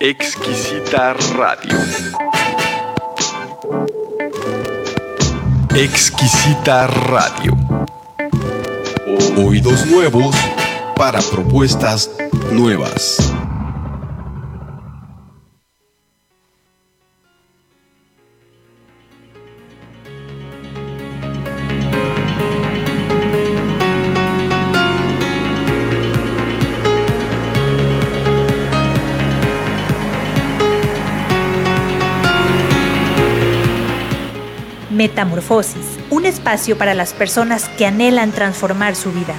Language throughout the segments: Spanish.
Exquisita Radio. Exquisita Radio. Oídos nuevos para propuestas nuevas. Metamorfosis, un espacio para las personas que anhelan transformar su vida.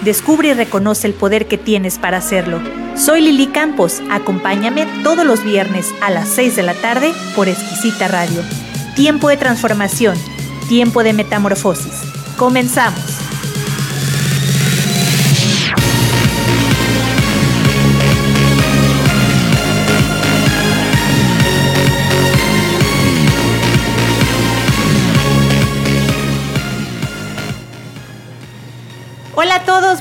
Descubre y reconoce el poder que tienes para hacerlo. Soy Lili Campos, acompáñame todos los viernes a las 6 de la tarde por Exquisita Radio. Tiempo de transformación, tiempo de metamorfosis. Comenzamos.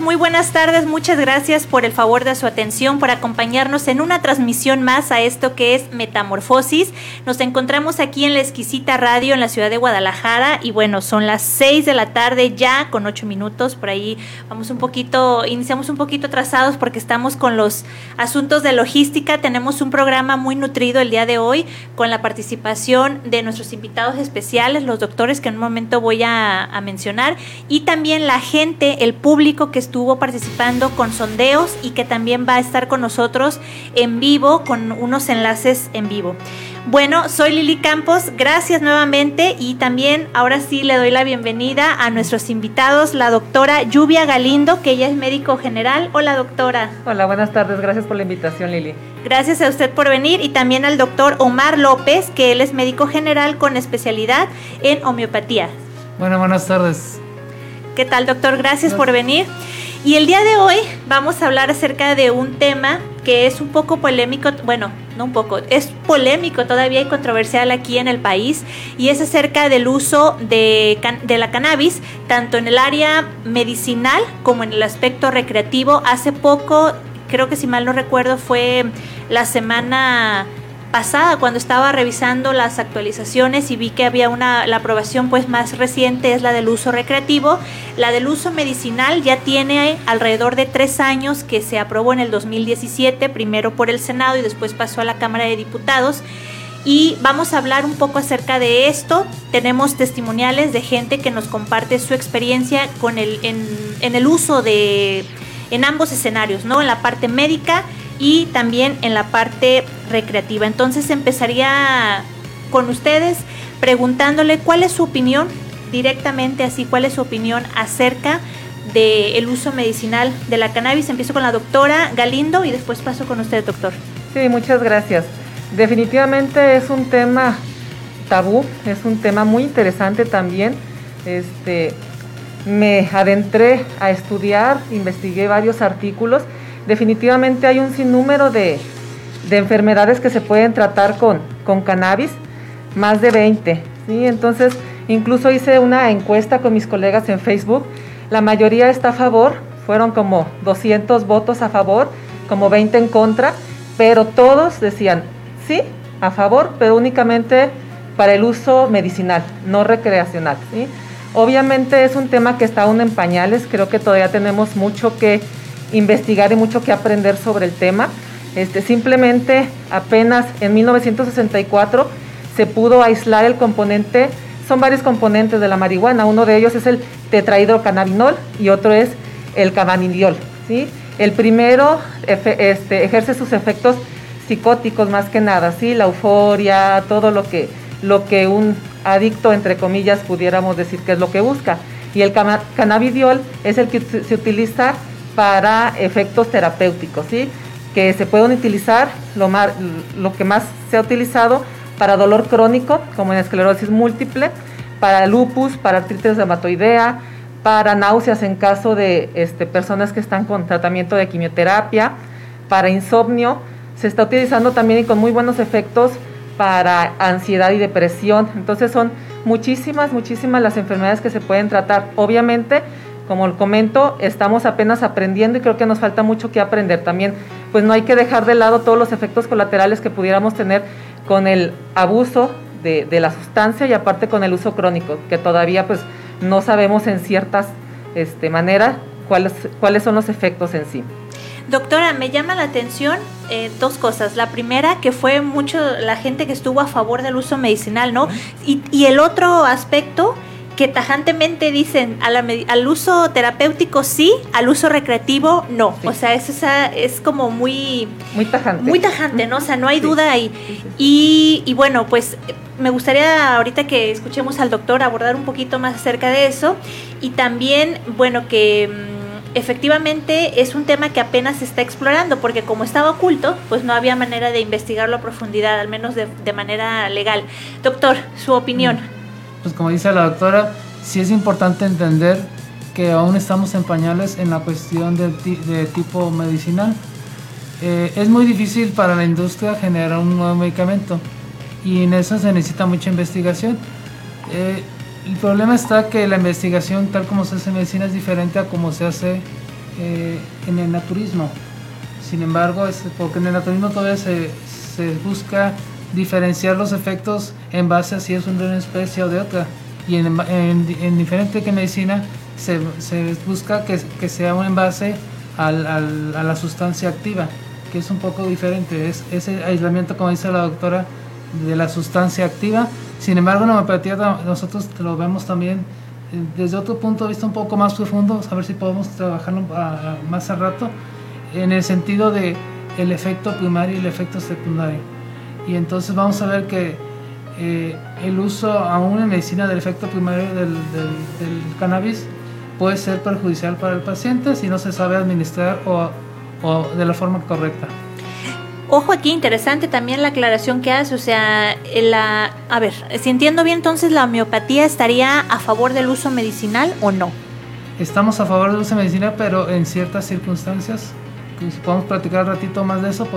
Muy buenas tardes, muchas gracias por el favor de su atención, por acompañarnos en una transmisión más a esto que es Metamorfosis. Nos encontramos aquí en la exquisita radio en la ciudad de Guadalajara y bueno, son las 6 de la tarde ya con 8 minutos, por ahí vamos un poquito, iniciamos un poquito atrasados porque estamos con los asuntos de logística, tenemos un programa muy nutrido el día de hoy con la participación de nuestros invitados especiales, los doctores que en un momento voy a, a mencionar y también la gente, el público que estuvo participando con sondeos y que también va a estar con nosotros en vivo con unos enlaces en vivo. Bueno, soy Lili Campos, gracias nuevamente y también ahora sí le doy la bienvenida a nuestros invitados, la doctora Lluvia Galindo, que ella es médico general. Hola doctora. Hola, buenas tardes, gracias por la invitación Lili. Gracias a usted por venir y también al doctor Omar López, que él es médico general con especialidad en homeopatía. Bueno, buenas tardes. ¿Qué tal, doctor? Gracias por venir. Y el día de hoy vamos a hablar acerca de un tema que es un poco polémico, bueno, no un poco, es polémico todavía y controversial aquí en el país, y es acerca del uso de, de la cannabis, tanto en el área medicinal como en el aspecto recreativo. Hace poco, creo que si mal no recuerdo, fue la semana pasada cuando estaba revisando las actualizaciones y vi que había una la aprobación pues más reciente es la del uso recreativo. La del uso medicinal ya tiene alrededor de tres años que se aprobó en el 2017 primero por el senado y después pasó a la cámara de diputados. Y vamos a hablar un poco acerca de esto. Tenemos testimoniales de gente que nos comparte su experiencia con el en, en el uso de en ambos escenarios no en la parte médica y también en la parte recreativa. Entonces empezaría con ustedes preguntándole cuál es su opinión directamente así, cuál es su opinión acerca del uso medicinal de la cannabis. Empiezo con la doctora Galindo y después paso con usted, doctor. Sí, muchas gracias. Definitivamente es un tema tabú, es un tema muy interesante también. Este, me adentré a estudiar, investigué varios artículos definitivamente hay un sinnúmero de, enfermedades que se pueden tratar con, cannabis, más de 20. ¿sí? Entonces, incluso hice una encuesta con mis colegas en Facebook. La mayoría está a favor, fueron como 200 votos a favor, como 20 en contra, pero todos decían sí, a favor, pero únicamente para el uso medicinal, no recreacional. Obviamente es un tema que está aún en pañales, creo que todavía tenemos mucho que investigar y mucho que aprender sobre el tema. Este, simplemente apenas en 1964 se pudo aislar el componente, son varios componentes de la marihuana, uno de ellos es el tetrahidrocannabinol y otro es el cannabidiol. ¿sí? El primero este, ejerce sus efectos psicóticos más que nada, ¿sí? la euforia, todo lo que, lo que un adicto, entre comillas, pudiéramos decir que es lo que busca. Y el cannabidiol es el que se utiliza para efectos terapéuticos, ¿sí? que se pueden utilizar lo, más, lo que más se ha utilizado para dolor crónico, como en esclerosis múltiple, para lupus, para artritis reumatoidea, para náuseas en caso de este, personas que están con tratamiento de quimioterapia, para insomnio. Se está utilizando también y con muy buenos efectos para ansiedad y depresión. Entonces son muchísimas, muchísimas las enfermedades que se pueden tratar. Obviamente como comento, estamos apenas aprendiendo y creo que nos falta mucho que aprender también. pues no hay que dejar de lado todos los efectos colaterales que pudiéramos tener con el abuso de, de la sustancia y aparte con el uso crónico, que todavía pues no sabemos en ciertas este, maneras cuáles, cuáles son los efectos en sí. Doctora, me llama la atención eh, dos cosas. La primera, que fue mucho la gente que estuvo a favor del uso medicinal, ¿no? Y, y el otro aspecto, que tajantemente dicen al uso terapéutico sí, al uso recreativo no. O sea, es, esa, es como muy... Muy tajante. Muy tajante, ¿no? O sea, no hay duda ahí. Y, y, bueno, pues me gustaría ahorita que escuchemos al doctor abordar un poquito más acerca de eso. Y también, bueno, que mm, efectivamente es un tema que apenas se está explorando, porque como estaba oculto, pues no había manera de investigarlo a profundidad, al menos de, de manera legal. Doctor, su opinión. Pues como dice la doctora, sí es importante entender que aún estamos en pañales en la cuestión de, de tipo medicinal. Eh, es muy difícil para la industria generar un nuevo medicamento y en eso se necesita mucha investigación. Eh, el problema está que la investigación tal como se hace en medicina es diferente a como se hace eh, en el naturismo. Sin embargo, es porque en el naturismo todavía se, se busca diferenciar los efectos en base a si es una especie o de otra. Y en, en, diferente que medicina se, se busca que, que, sea un envase al, al, a la sustancia activa, que es un poco diferente. Es ese aislamiento, como dice la doctora, de la sustancia activa. Sin embargo, en la homeopatía nosotros lo vemos también eh, desde otro punto de vista un poco más profundo, a ver si podemos trabajarlo a, a, más al rato, en el sentido de el efecto primario y el efecto secundario y entonces vamos a ver que eh, el uso aún en medicina del efecto primario del, del, del, cannabis puede ser perjudicial para el paciente si no se sabe administrar o, o de la forma correcta. Ojo aquí, interesante también la aclaración que hace, o sea, la, a ver, si entiendo bien, entonces la homeopatía estaría a favor del uso medicinal o no? Estamos a favor del uso medicinal, pero en ciertas circunstancias si podemos platicar un ratito más de eso,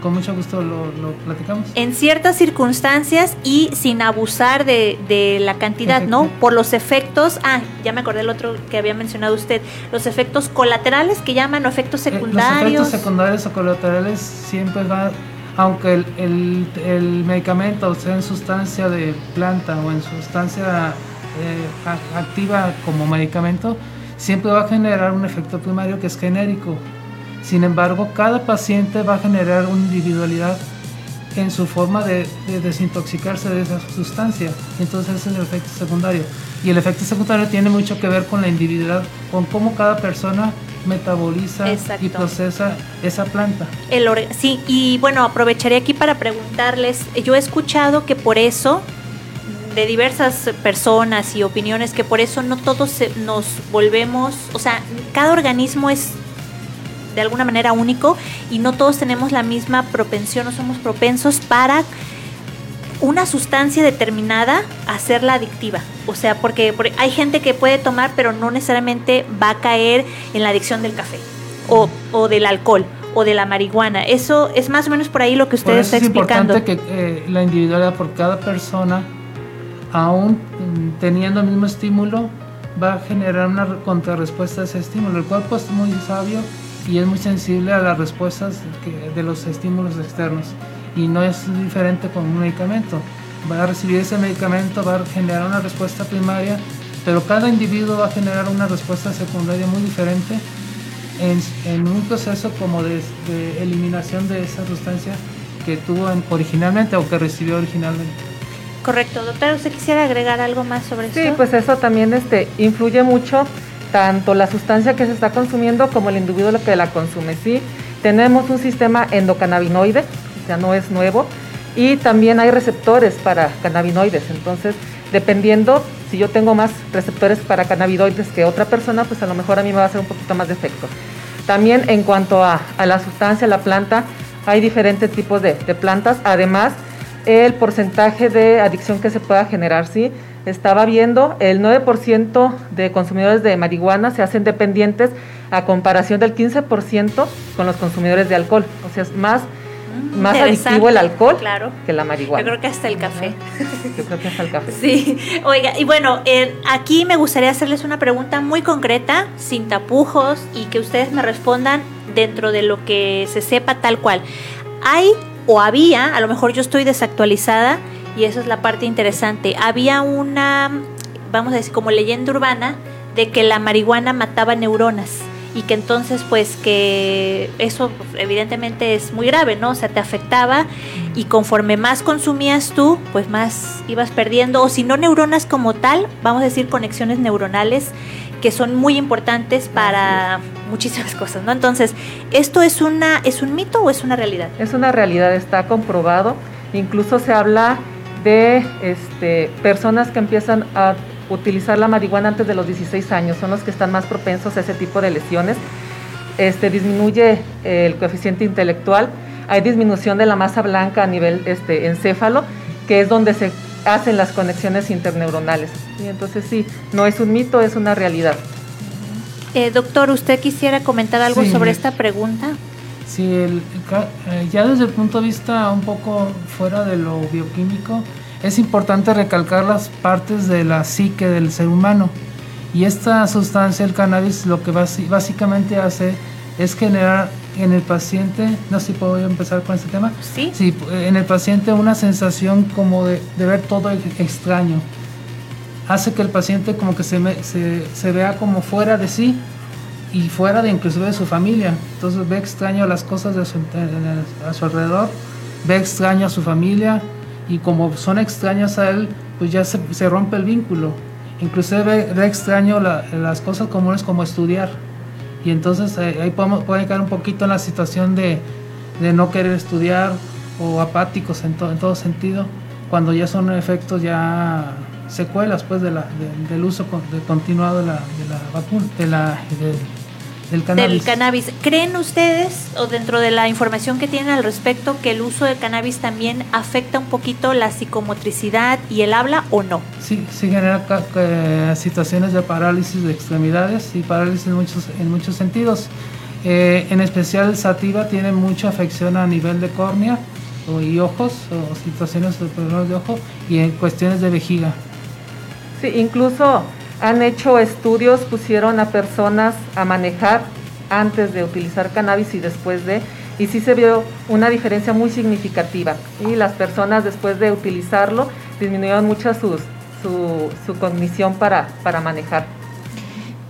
con mucho gusto lo, lo, platicamos. En ciertas circunstancias y sin abusar de, de la cantidad. ¿no? Por los efectos, ah, ya me acordé el otro que había mencionado usted, los efectos colaterales que llaman o efectos secundarios. Eh, los efectos secundarios o colaterales siempre van, aunque el, el, el, medicamento sea en sustancia de planta o en sustancia eh, activa como medicamento, siempre va a generar un efecto primario que es genérico sin embargo, cada paciente va a generar una individualidad en su forma de, de desintoxicarse de esa sustancia. Entonces ese es el efecto secundario. Y el efecto secundario tiene mucho que ver con la individualidad, con cómo cada persona metaboliza Exacto. y procesa esa planta. El sí, y bueno, aprovecharé aquí para preguntarles, yo he escuchado que por eso de diversas personas y opiniones que por eso no todos nos volvemos, o sea, cada organismo es de alguna manera único y no todos tenemos la misma propensión, no somos propensos para una sustancia determinada hacerla adictiva. O sea, porque, porque, hay gente que puede tomar, pero no necesariamente va a caer en la adicción del café o, o del alcohol o de la marihuana. Eso es más o menos por ahí lo que usted por está es explicando. Es importante que eh, la individualidad por cada persona, aún teniendo el mismo estímulo, va a generar una contrarrespuesta a ese estímulo. El cuerpo es muy sabio y es muy sensible a las respuestas que, de los estímulos externos y no es diferente con un medicamento. Va a recibir ese medicamento, va a generar una respuesta primaria, pero cada individuo va a generar una respuesta secundaria muy diferente en, en un proceso como de, de, eliminación de esa sustancia que tuvo en, originalmente o que recibió originalmente. Correcto, doctor, ¿usted quisiera agregar algo más sobre sí, eso? Sí, pues eso también este, influye mucho tanto la sustancia que se está consumiendo como el individuo que la consume. ¿sí? Tenemos un sistema endocannabinoide, sea, no es nuevo, y también hay receptores para cannabinoides. Entonces, dependiendo, si yo tengo más receptores para cannabinoides que otra persona, pues a lo mejor a mí me va a hacer un poquito más de efecto. También en cuanto a, a la sustancia, la planta, hay diferentes tipos de, de plantas. Además, el porcentaje de adicción que se pueda generar, ¿sí? Estaba viendo, el 9% de consumidores de marihuana se hacen dependientes a comparación del 15% con los consumidores de alcohol. O sea, es más, mm, más adictivo el alcohol claro. que la marihuana. Yo creo que hasta el café. Yo creo que hasta el café. Sí, oiga, y bueno, eh, aquí me gustaría hacerles una pregunta muy concreta, sin tapujos, y que ustedes me respondan dentro de lo que se sepa tal cual. Hay o había, a lo mejor yo estoy desactualizada y eso es la parte interesante, había una, vamos a decir, como leyenda urbana de que la marihuana mataba neuronas y que entonces pues que eso evidentemente es muy grave, ¿no? O sea, te afectaba y conforme más consumías tú, pues más ibas perdiendo, o si no neuronas como tal, vamos a decir conexiones neuronales que son muy importantes para muchísimas cosas, ¿no? Entonces, ¿esto es una es un mito o es una realidad? Es una realidad, está comprobado. Incluso se habla de este, personas que empiezan a utilizar la marihuana antes de los 16 años, son los que están más propensos a ese tipo de lesiones. Este, disminuye el coeficiente intelectual, hay disminución de la masa blanca a nivel este, encéfalo, que es donde se hacen las conexiones interneuronales. Y entonces sí, no es un mito, es una realidad. Eh, doctor, ¿usted quisiera comentar algo sobre esta pregunta? Sí, el, eh, ya desde el punto de vista un poco fuera de lo bioquímico, es importante recalcar las partes de la psique del ser humano. Y esta sustancia, el cannabis, lo que básicamente hace es generar en el paciente, no sé si puedo empezar con este tema. Sí. Sí, en el paciente una sensación como de, ver todo extraño. Hace que el paciente como que se, se, se, vea como fuera de sí y fuera de inclusive de su familia. Entonces ve extraño las cosas de a su alrededor, ve extraño a su familia, y como son extrañas a él, pues ya se, se rompe el vínculo. Inclusive ve, extraño las cosas comunes como estudiar. Y entonces eh, ahí podemos, puede caer un poquito en la situación de, de no querer estudiar o apáticos en, en todo sentido, cuando ya son efectos ya secuelas pues de la, del uso de, continuado de la, de la vacuna, de la, del cannabis. ¿Creen ustedes, o dentro de la información que tienen al respecto, que el uso de cannabis también afecta un poquito la psicomotricidad y el habla o no? Sí, sí genera eh, situaciones de parálisis de extremidades y parálisis en muchos, en muchos sentidos. Eh, en especial el sativa tiene mucha afección a nivel de córnea y ojos, o situaciones de problemas de ojo, y en cuestiones de vejiga. Sí, incluso han hecho estudios, pusieron a personas a manejar antes de utilizar cannabis y después de, y sí se vio una diferencia muy significativa. Y las personas después de utilizarlo disminuyeron mucho su, su cognición para, para manejar.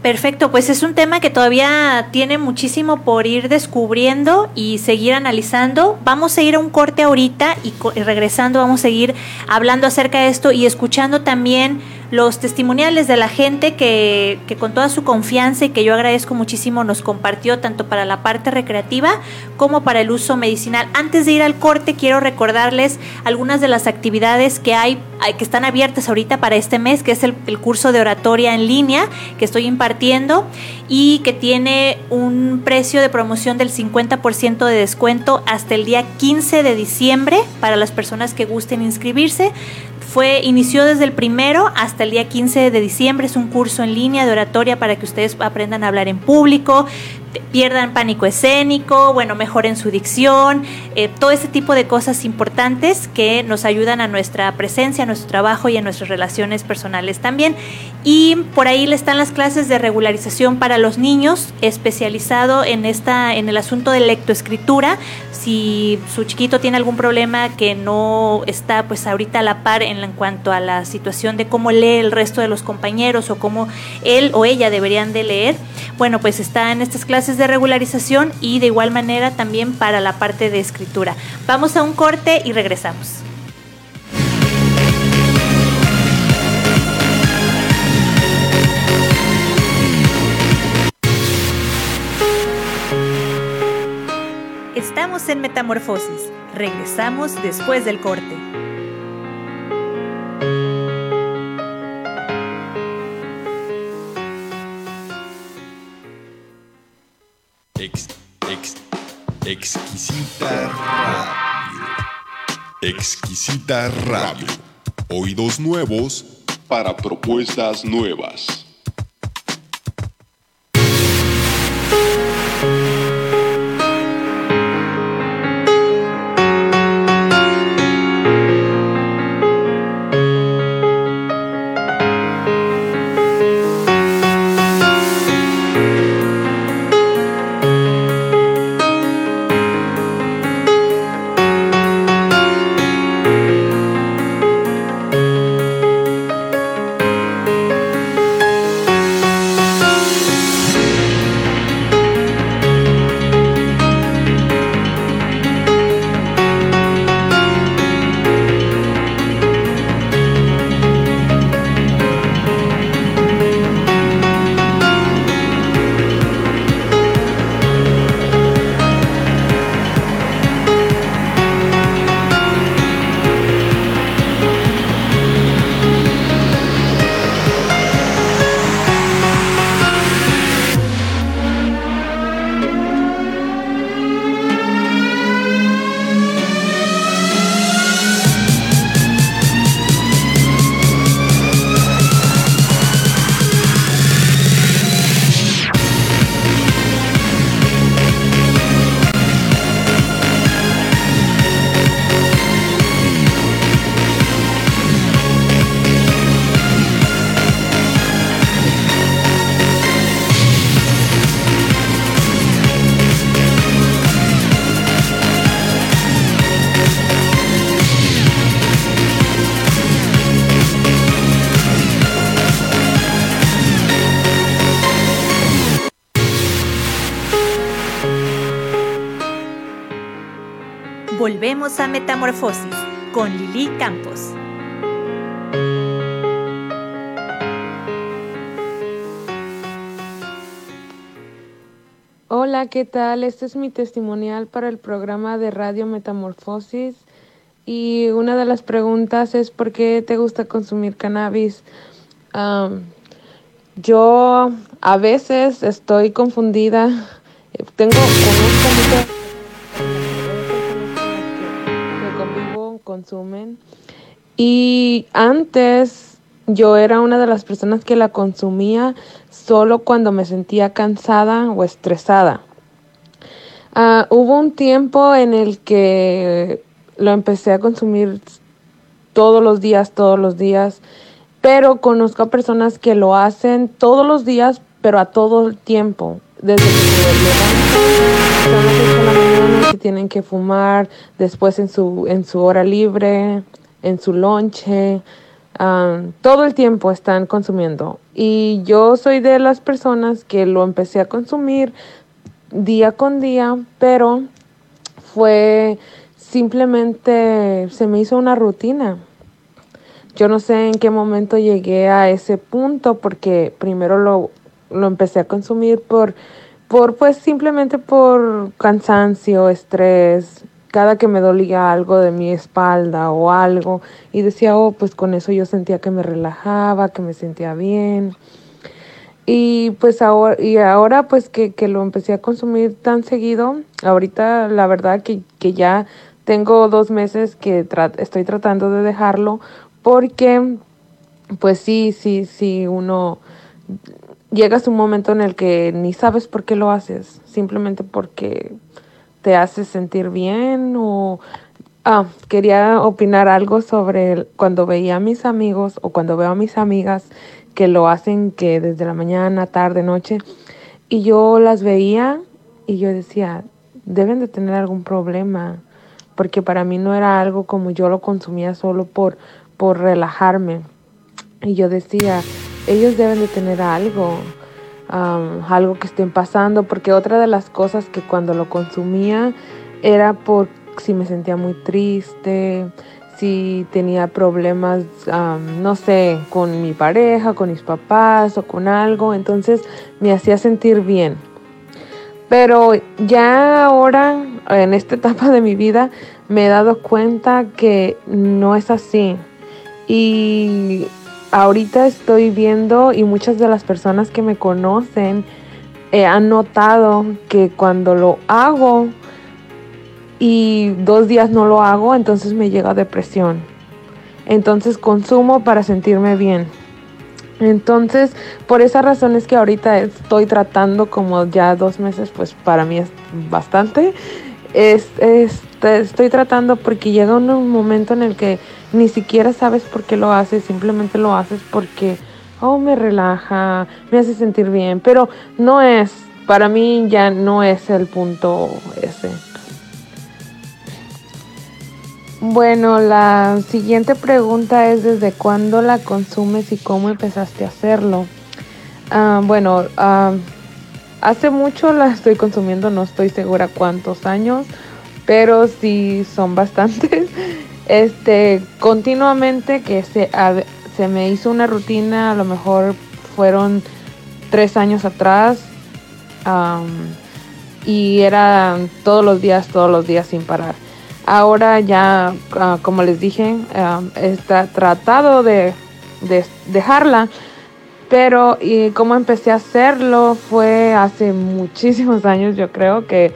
Perfecto, pues es un tema que todavía tiene muchísimo por ir descubriendo y seguir analizando. Vamos a ir a un corte ahorita y, y regresando vamos a seguir hablando acerca de esto y escuchando también los testimoniales de la gente que, que, con toda su confianza y que yo agradezco muchísimo nos compartió tanto para la parte recreativa como para el uso medicinal. Antes de ir al corte quiero recordarles algunas de las actividades que hay, que están abiertas ahorita para este mes, que es el, el curso de oratoria en línea que estoy impartiendo y que tiene un precio de promoción del 50% de descuento hasta el día 15 de diciembre para las personas que gusten inscribirse. Fue, inició desde el primero hasta el día 15 de diciembre. Es un curso en línea de oratoria para que ustedes aprendan a hablar en público, pierdan pánico escénico, bueno, mejoren su dicción, eh, todo ese tipo de cosas importantes que nos ayudan a nuestra presencia, a nuestro trabajo y a nuestras relaciones personales también. Y por ahí están las clases de regularización para los niños, especializado en esta, en el asunto de lectoescritura. Si su chiquito tiene algún problema que no está pues ahorita a la par en, en cuanto a la situación de cómo lee el resto de los compañeros o cómo él o ella deberían de leer, bueno, pues está en estas clases de regularización y de igual manera también para la parte de escritura. Vamos a un corte y regresamos. Estamos en Metamorfosis. Regresamos después del corte. Exquisita Radio. Oídos nuevos para propuestas nuevas. Volvemos a Metamorfosis con Lili Campos. Hola, ¿qué tal? Este es mi testimonial para el programa de Radio Metamorfosis. Y una de las preguntas es ¿por qué te gusta consumir cannabis? yo a veces estoy confundida. Tengo conozco que consumen. Y antes yo era una de las personas que la consumía solo cuando me sentía cansada o estresada. Ah, hubo un tiempo en el que lo empecé a consumir todos los días, todos los días, pero conozco a personas que lo hacen todos los días, pero a todo el tiempo. Desde que se levantan, que tienen que fumar, después en su, en su hora libre, en su lonche, todo el tiempo están consumiendo. Y yo soy de las personas que lo empecé a consumir día con día, pero fue simplemente, se me hizo una rutina. Yo no sé en qué momento llegué a ese punto porque primero lo, lo empecé a consumir por, por, pues simplemente por cansancio, estrés, cada que me dolía algo de mi espalda o algo y decía, oh, pues con eso yo sentía que me relajaba, que me sentía bien. Y pues ahora, y ahora pues que, lo empecé a consumir tan seguido, ahorita la verdad que, ya tengo dos meses que estoy tratando de dejarlo porque pues sí, sí, sí, uno llegas un momento en el que ni sabes por qué lo haces, simplemente porque te hace sentir bien o ah, quería opinar algo sobre cuando veía a mis amigos o cuando veo a mis amigas que lo hacen que desde la mañana, tarde, noche y yo las veía y yo decía, deben de tener algún problema porque para mí no era algo como yo lo consumía solo por por relajarme. Y yo decía, ellos deben de tener algo algo que estén pasando, porque otra de las cosas que cuando lo consumía era por si me sentía muy triste, si tenía problemas, no sé, con mi pareja, con mis papás o con algo, entonces me hacía sentir bien. Pero ya ahora, en esta etapa de mi vida, me he dado cuenta que no es así. Y ahorita estoy viendo y muchas de las personas que me conocen eh, han notado que cuando lo hago y dos días no lo hago, entonces me llega depresión. Entonces consumo para sentirme bien. Entonces, por esa razón es que ahorita estoy tratando como ya dos meses, pues para mí es bastante. Es, estoy tratando porque llega un momento en el que ni siquiera sabes por qué lo haces, simplemente lo haces porque, oh, me relaja, me hace sentir bien, pero no es, para mí ya no es el punto ese. Bueno, la siguiente pregunta es desde cuándo la consumes y cómo empezaste a hacerlo. Ah, bueno, ah, hace mucho la estoy consumiendo, no estoy segura cuántos años, pero sí son bastantes este, continuamente que se, se me hizo una rutina, a lo mejor fueron tres años atrás, y era todos los días, todos los días sin parar. Ahora ya, ah, como les dije, he tratado de, de, dejarla, pero y como empecé a hacerlo fue hace muchísimos años, yo creo que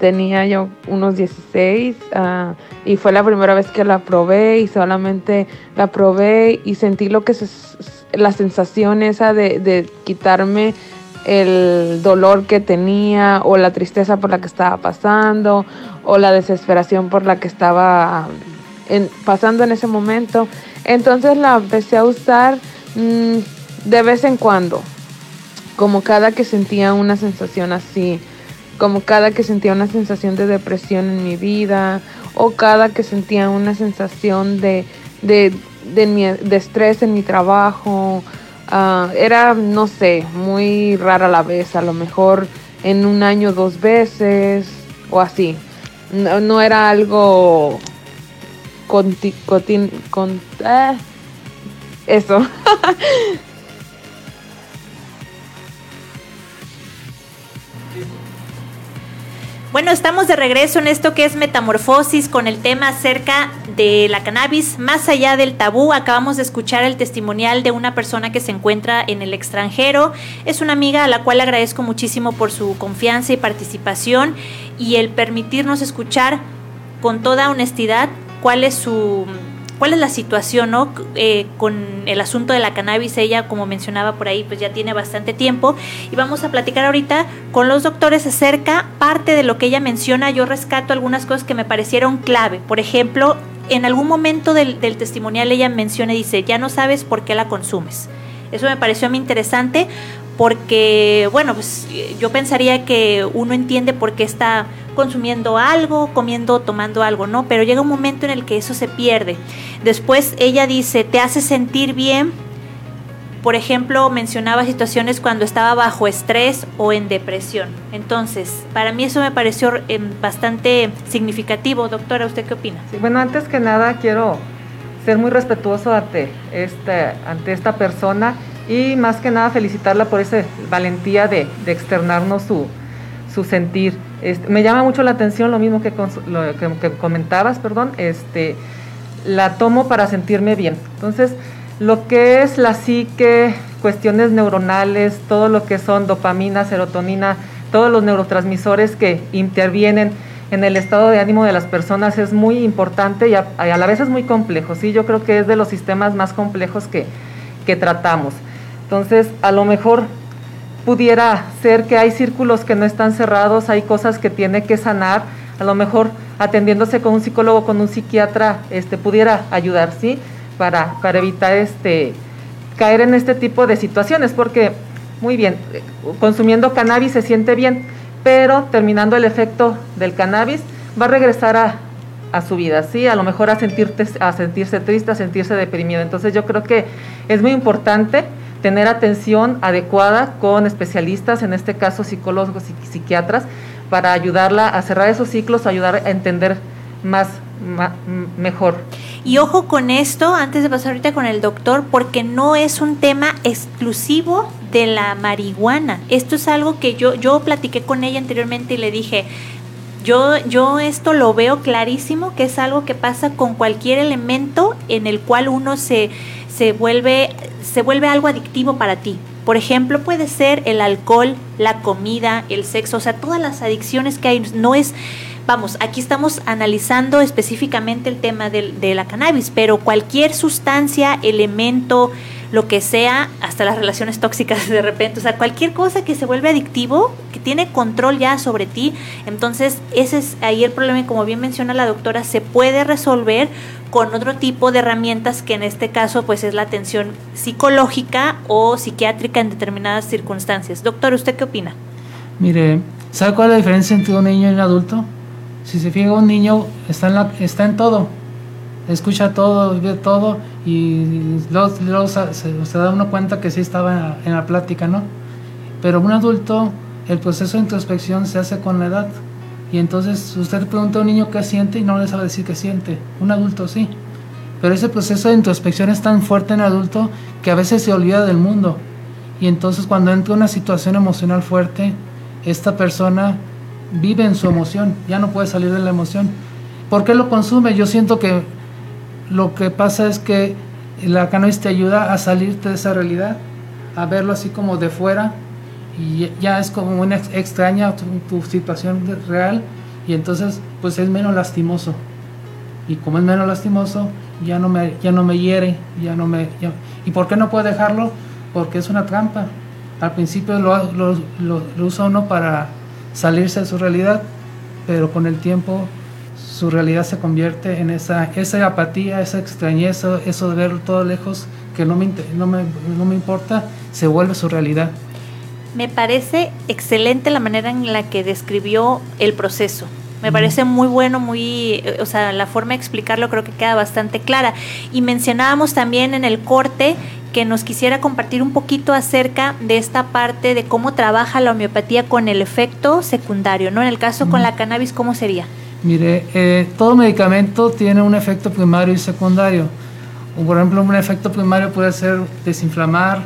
tenía yo unos 16 ah, y fue la primera vez que la probé y solamente la probé y sentí lo que es la sensación esa de, quitarme el dolor que tenía o la tristeza por la que estaba pasando o la desesperación por la que estaba pasando en ese momento. Entonces la empecé a usar mm, de vez en cuando, como cada que sentía una sensación así como cada que sentía una sensación de depresión en mi vida o cada que sentía una sensación de, de, de, estrés en mi trabajo. Ah, era, no sé, muy rara la vez, a lo mejor en un año dos veces o así. no, no era algo cotin, con, eh, eso. Bueno, estamos de regreso en esto que es metamorfosis con el tema acerca de la cannabis. Más allá del tabú, acabamos de escuchar el testimonial de una persona que se encuentra en el extranjero. Es una amiga a la cual agradezco muchísimo por su confianza y participación y el permitirnos escuchar con toda honestidad cuál es su cuál es la situación ¿no? Eh, con el asunto de la cannabis. Ella, como mencionaba por ahí, pues ya tiene bastante tiempo. Y vamos a platicar ahorita con los doctores acerca parte de lo que ella menciona. Yo rescato algunas cosas que me parecieron clave. Por ejemplo, en algún momento del, del testimonial ella menciona y dice, ya no sabes por qué la consumes. Eso me pareció a mí interesante porque, bueno, pues yo pensaría que uno entiende por qué está consumiendo algo, comiendo, tomando algo, ¿no? Pero llega un momento en el que eso se pierde. Después ella dice, te hace sentir bien. Por ejemplo, mencionaba situaciones cuando estaba bajo estrés o en depresión. Entonces, para mí eso me pareció em, bastante significativo. Doctora, ¿usted qué opina? Sí, bueno, antes que nada quiero ser muy respetuoso ante, este, ante esta persona y más que nada felicitarla por esa valentía de, externarnos su, sentir. Este, me llama mucho la atención lo mismo que, que, comentabas, perdón, este, la tomo para sentirme bien. Entonces, lo que es la psique, cuestiones neuronales, todo lo que son dopamina, serotonina, todos los neurotransmisores que intervienen en el estado de ánimo de las personas es muy importante y a, la vez es muy complejo. ¿sí? Yo creo que es de los sistemas más complejos que, que tratamos. Entonces, a lo mejor pudiera ser que hay círculos que no están cerrados, hay cosas que tiene que sanar, a lo mejor atendiéndose con un psicólogo, con un psiquiatra, este, pudiera ayudar, ¿sí? Para, para evitar este, caer en este tipo de situaciones, porque, muy bien, consumiendo cannabis se siente bien, pero terminando el efecto del cannabis, va a regresar a, su vida, ¿sí? A lo mejor a, sentirte, a sentirse triste, a sentirse deprimido. Entonces yo creo que es muy importante tener atención adecuada con especialistas, en este caso psicólogos y psiquiatras, para ayudarla a cerrar esos ciclos, ayudar a entender más, mejor. Y ojo con esto, antes de pasar ahorita con el doctor, porque no es un tema exclusivo de la marihuana. Esto es algo que yo, yo platiqué con ella anteriormente y le dije, yo, yo esto lo veo clarísimo, que es algo que pasa con cualquier elemento en el cual uno se, se vuelve, se vuelve algo adictivo para ti. Por ejemplo, puede ser el alcohol, la comida, el sexo, o sea, todas las adicciones que hay. No es, vamos, aquí estamos analizando específicamente el tema de, de la cannabis, pero cualquier sustancia, elemento, lo que sea, hasta las relaciones tóxicas de repente, o sea, cualquier cosa que se vuelve adictivo, que tiene control ya sobre ti, entonces ese es ahí el problema y como bien menciona la doctora, se puede resolver con otro tipo de herramientas que en este caso pues es la atención psicológica o psiquiátrica en determinadas circunstancias. Doctor, ¿usted qué opina? Mire, ¿sabe cuál es la diferencia entre un niño y un adulto? Si se fija, un niño está en, la, está en todo, escucha todo, ve todo y luego, se, da uno cuenta que sí estaba en la plática, ¿no? Pero un adulto, el proceso de introspección se hace con la edad. Y entonces usted pregunta a un niño qué siente y no le sabe decir qué siente. Un adulto sí. Pero ese proceso de introspección es tan fuerte en el adulto que a veces se olvida del mundo. Y entonces cuando entra una situación emocional fuerte, esta persona vive en su emoción, ya no puede salir de la emoción. ¿Por qué lo consume? Yo siento que lo que pasa es que la cannabis te ayuda a salirte de esa realidad, a verlo así como de fuera y ya es como una extraña tu, situación real y entonces pues es menos lastimoso. Y como es menos lastimoso ya no me ya no me hiere ya no me y por qué no puedo dejarlo porque es una trampa. Al principio lo, lo, lo, lo usa uno para salirse de su realidad pero con el tiempo su realidad se convierte en esa, esa apatía, esa extrañeza, eso de ver todo lejos que no me, no me, no me importa, se vuelve su realidad. Me parece excelente la manera en la que describió el proceso. Me parece muy bueno, muy, o sea, la forma de explicarlo creo que queda bastante clara. Y mencionábamos también en el corte que nos quisiera compartir un poquito acerca de esta parte de cómo trabaja la homeopatía con el efecto secundario, ¿no? En el caso con la cannabis, ¿cómo sería? Mire, eh, todo medicamento tiene un efecto primario y secundario. Por ejemplo, un efecto primario puede ser desinflamar,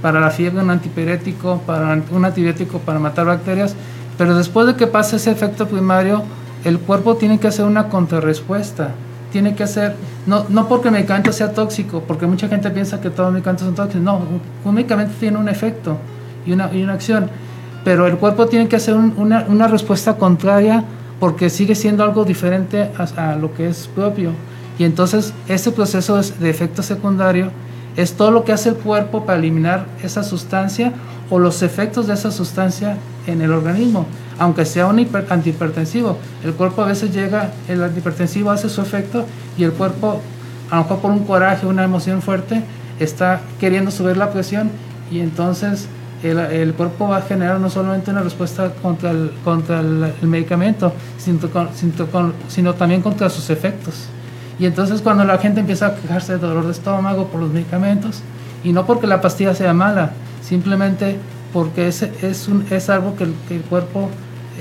para la fiebre un antipirético, para un antibiótico para matar bacterias, pero después de que pase ese efecto primario, el cuerpo tiene que hacer una contrarrespuesta. Tiene que hacer, no, no porque el medicamento sea tóxico, porque mucha gente piensa que todos los medicamentos son tóxicos. No, un, medicamento tiene un efecto y una, y una acción, pero el cuerpo tiene que hacer una, una, respuesta contraria porque sigue siendo algo diferente a, lo que es propio. Y entonces ese proceso de efecto secundario es todo lo que hace el cuerpo para eliminar esa sustancia o los efectos de esa sustancia en el organismo, aunque sea un antihipertensivo. El cuerpo a veces llega, el antihipertensivo hace su efecto y el cuerpo, a lo mejor por un coraje, una emoción fuerte, está queriendo subir la presión y entonces el, cuerpo va a generar no solamente una respuesta contra el, contra el, medicamento, sino, sino también contra sus efectos. Y entonces cuando la gente empieza a quejarse de dolor de estómago por los medicamentos, y no porque la pastilla sea mala, simplemente porque es, es, un, es algo que el, cuerpo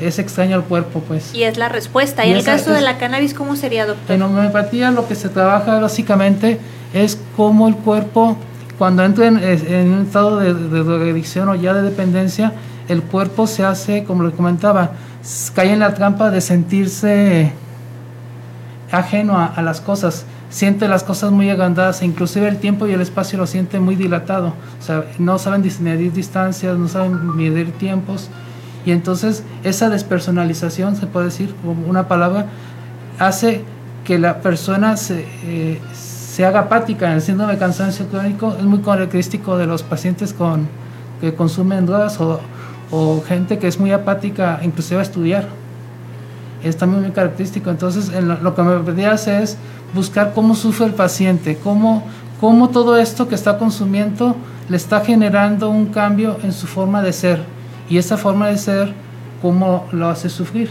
es extraño al cuerpo, pues. Y es la respuesta. ¿Y, en el caso de la cannabis cómo sería, doctor? En homeopatía lo que se trabaja básicamente es cómo el cuerpo, cuando entra en, un estado de, de adicción o ya de dependencia, el cuerpo se hace, como le comentaba, cae en la trampa de sentirse ajeno a, las cosas, siente las cosas muy agrandadas, e inclusive el tiempo y el espacio lo siente muy dilatado, o sea, no saben medir distancias, no saben medir tiempos, y entonces esa despersonalización, se puede decir como una palabra, hace que la persona se, eh, se haga apática. El síndrome de cansancio crónico es muy característico de los pacientes con, que consumen drogas o, gente que es muy apática, inclusive a estudiar es también muy característico. Entonces, lo que me pedía hacer es buscar cómo sufre el paciente, cómo, cómo todo esto que está consumiendo le está generando un cambio en su forma de ser. Y esa forma de ser, cómo lo hace sufrir.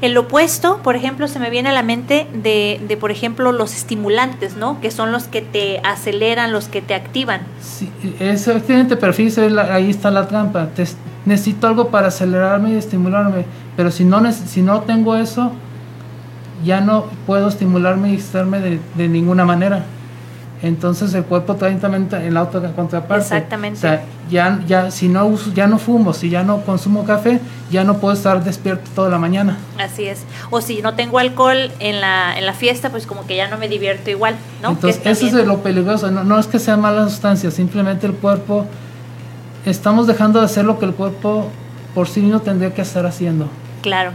El opuesto, por ejemplo, se me viene a la mente de, de, por ejemplo, los estimulantes, ¿no? Que son los que te aceleran, los que te activan. Sí, efectivamente, pero fíjese, ahí está la trampa. necesito algo para acelerarme y estimularme pero si no, si no tengo eso, ya no puedo estimularme y estarme de, de ninguna manera. Entonces el cuerpo también en la otra contraparte. Exactamente. O sea, ya, ya, si no uso, ya no fumo, si ya no consumo café, ya no puedo estar despierto toda la mañana. Así es. O si no tengo alcohol en la, en la fiesta, pues como que ya no me divierto igual, ¿no? Entonces, eso es lo peligroso. No, no es que sea mala sustancia, simplemente el cuerpo, estamos dejando de hacer lo que el cuerpo por sí mismo tendría que estar haciendo. Claro.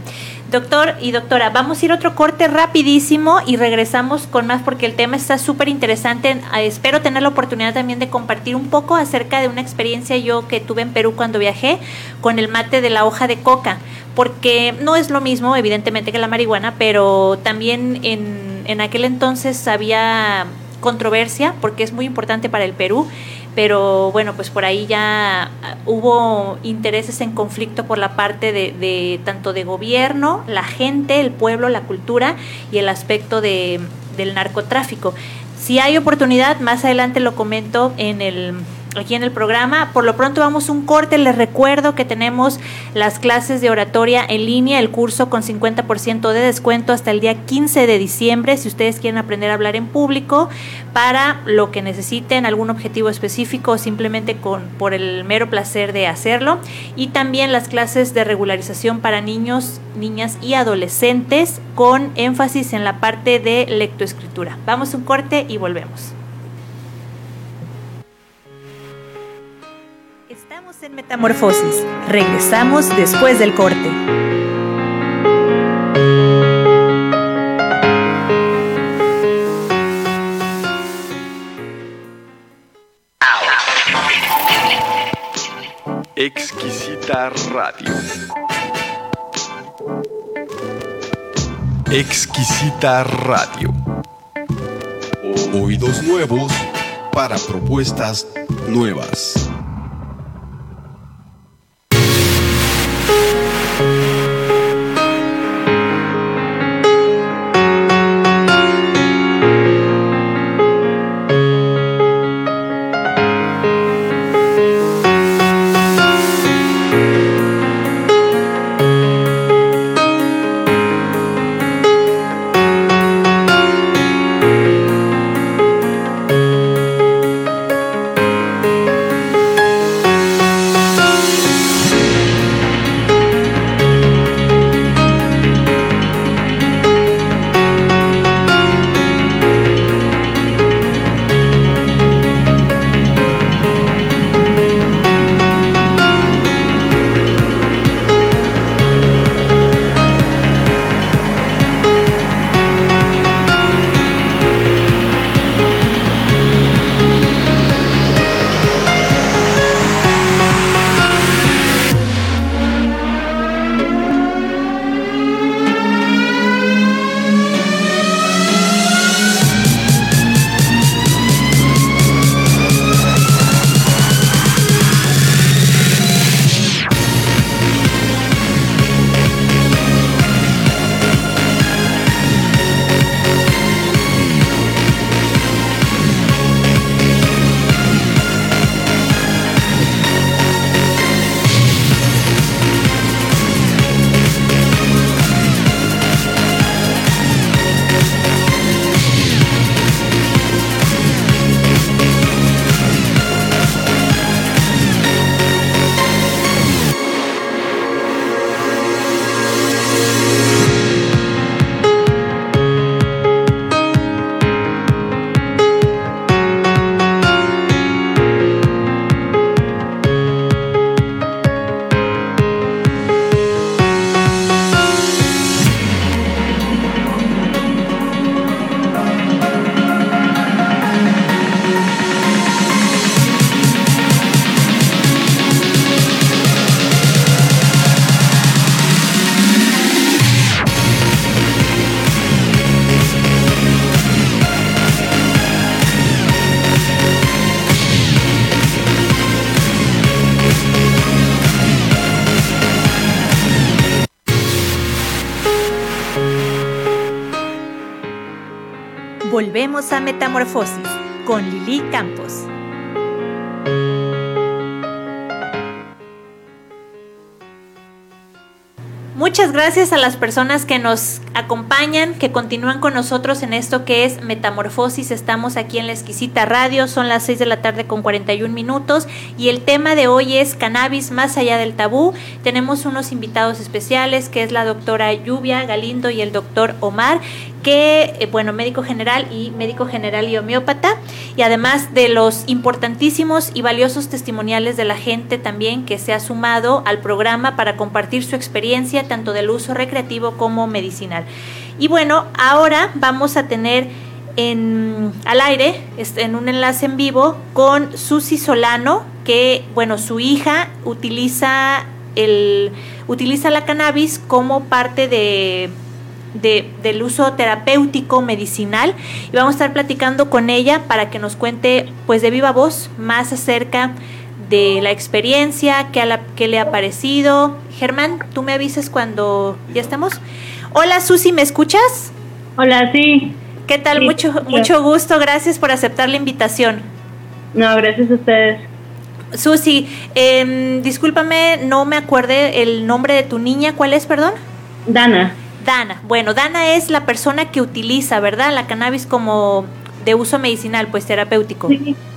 Doctor y doctora, vamos a ir otro corte rapidísimo y regresamos con más porque el tema está súper interesante. Ah, espero tener la oportunidad también de compartir un poco acerca de una experiencia yo que tuve en Perú cuando viajé con el mate de la hoja de coca, porque no es lo mismo evidentemente que la marihuana, pero también en, en aquel entonces había controversia porque es muy importante para el Perú pero bueno, pues por ahí ya ah, hubo intereses en conflicto por la parte de, tanto de gobierno, la gente, el pueblo, la cultura y el aspecto de, del narcotráfico. Si hay oportunidad, más adelante lo comento en el aquí en el programa. Por lo pronto vamos un corte. Les recuerdo que tenemos las clases de oratoria en línea, el curso con 50% de descuento hasta el día 15 de diciembre. Si ustedes quieren aprender a hablar en público para lo que necesiten, algún objetivo específico o simplemente con, por el mero placer de hacerlo. Y también las clases de regularización para niños, niñas y adolescentes con énfasis en la parte de lectoescritura. Vamos un corte y volvemos. Metamorfosis. Regresamos después del corte. Exquisita Radio. Exquisita Radio. Oídos nuevos para propuestas nuevas. Metamorfosis con Lili Campos. Muchas gracias a las personas que nos acompañan, que continúan con nosotros en esto que es Metamorfosis. Estamos aquí en la exquisita radio, son las 6 de la tarde con 41 minutos y el tema de hoy es cannabis más allá del tabú. Tenemos unos invitados especiales que es la doctora Lluvia Galindo y el doctor Omar que, eh, bueno, médico general y médico general y homeópata, y además de los importantísimos y valiosos testimoniales de la gente también que se ha sumado al programa para compartir su experiencia tanto del uso recreativo como medicinal. Y bueno, ahora vamos a tener en, al aire, en un enlace en vivo, con Susi Solano, que, bueno, su hija utiliza, el, utiliza la cannabis como parte de del uso terapéutico medicinal y vamos a estar platicando con ella para que nos cuente pues de viva voz más acerca de la experiencia, qué, le ha parecido. Germán, tú me avisas cuando ya estamos. Hola Susi, ¿me escuchas? Hola, sí. ¿Qué tal? mucho, mucho gusto, gracias por aceptar la invitación. No, gracias a ustedes. Susi, eh, discúlpame, no me acuerde el nombre de tu niña, ¿cuál es, perdón? Dana. Dana. Bueno, Dana es la persona que utiliza, ¿verdad? La cannabis como de uso medicinal, pues terapéutico.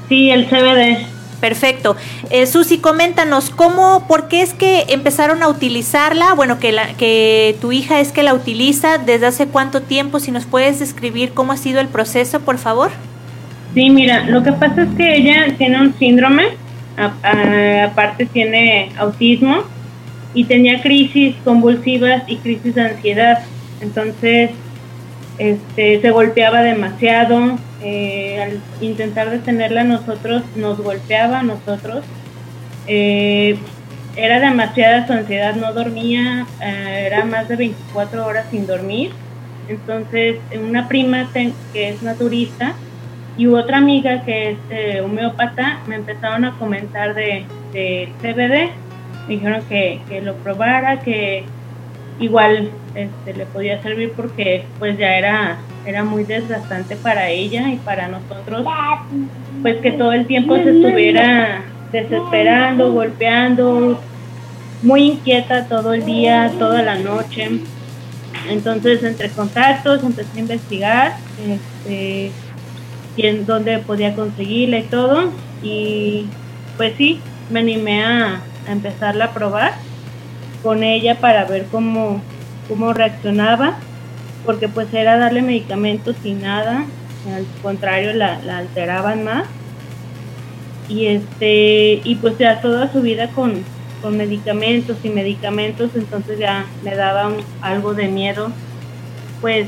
Sí, el CBD. Perfecto. Eh, Susi, coméntanos, ¿cómo, por qué es que empezaron a utilizarla? Bueno, que, la, que tu hija es que la utiliza, ¿desde hace cuánto tiempo? Si nos puedes describir cómo ha sido el proceso, por favor. Sí, mira, lo que pasa es que ella tiene un síndrome, aparte tiene autismo, y tenía crisis convulsivas y crisis de ansiedad. Entonces, este, se golpeaba demasiado. Eh, al intentar detenerla nosotros, nos golpeaba a nosotros. Eh, era demasiada su ansiedad, no dormía, eh, era más de 24 horas sin dormir. Entonces, una prima que es naturista y otra amiga que es homeópata me empezaron a comentar de, CBD me dijeron que, lo probara, que igual este, le podía servir porque pues ya era, era muy desgastante para ella y para nosotros, pues que todo el tiempo se estuviera desesperando, golpeando, muy inquieta todo el día, toda la noche. Entonces, entre contactos, empecé a investigar este, dónde podía conseguirla y todo. Y pues sí, me animé a, empezarla a probar con ella para ver cómo, cómo reaccionaba, porque pues era darle medicamentos y nada, al contrario la, alteraban más. Y este, y pues ya toda su vida con, con medicamentos y medicamentos, entonces ya me daba algo de miedo, pues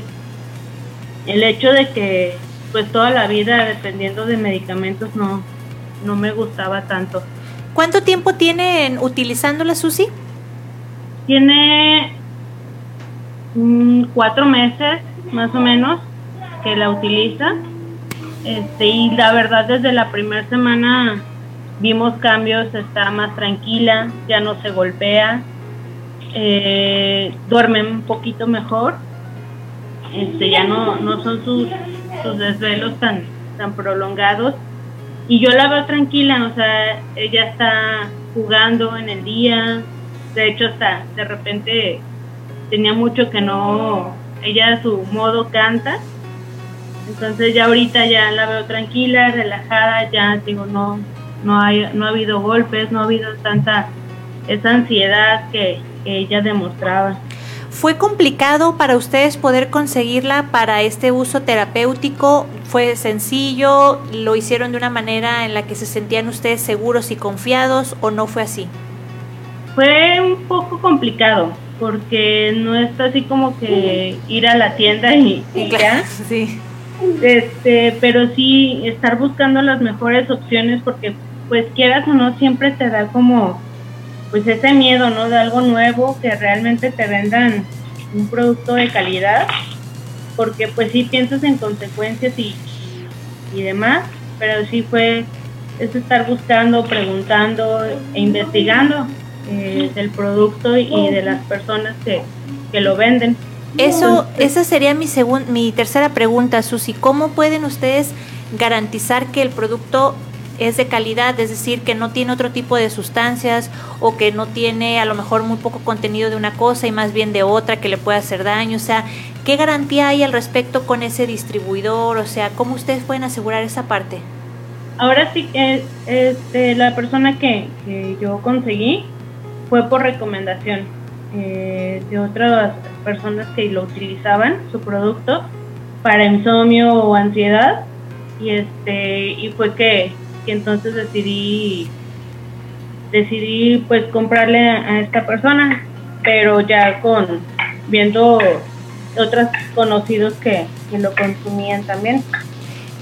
el hecho de que pues toda la vida dependiendo de medicamentos no, no me gustaba tanto. ¿Cuánto tiempo tienen utilizándola, Susi? Tiene cuatro meses, más o menos, que la utiliza. Este, y la verdad, desde la primera semana vimos cambios, está más tranquila, ya no se golpea, eh, duerme un poquito mejor, este, ya no, no son sus, sus desvelos tan, tan prolongados y yo la veo tranquila, o sea, ella está jugando en el día, de hecho hasta de repente tenía mucho que no, ella a su modo canta, entonces ya ahorita ya la veo tranquila, relajada, ya digo, no, no, hay, no ha habido golpes, no ha habido tanta esa ansiedad que ella demostraba. ¿Fue complicado para ustedes poder conseguirla para este uso terapéutico? ¿Fue sencillo? ¿Lo hicieron de una manera en la que se sentían ustedes seguros y confiados o no fue así? Fue un poco complicado porque no es así como que ir a la tienda y, ya. Sí. Este, pero sí estar buscando las mejores opciones porque pues quieras o no siempre te da como pues ese miedo, ¿no? De algo nuevo, que realmente te vendan un producto de calidad, porque pues sí piensas en consecuencias y, y demás, pero sí fue es estar buscando, preguntando e investigando eh, del producto y de las personas que, que lo venden. Eso, esa sería mi, mi tercera pregunta, Susi. ¿Cómo pueden ustedes garantizar que el producto es de calidad, es decir, que no tiene otro tipo de sustancias o que no tiene a lo mejor muy poco contenido de una cosa y más bien de otra que le pueda hacer daño. O sea, ¿qué garantía hay al respecto con ese distribuidor? O sea, ¿cómo ustedes pueden asegurar esa parte? Ahora sí, que este, la persona que, yo conseguí fue por recomendación eh, de otras personas que lo utilizaban, su producto, para insomnio o ansiedad. Y, este, y fue que que entonces decidí decidí pues comprarle a esta persona, pero ya con viendo otros conocidos que, lo consumían también.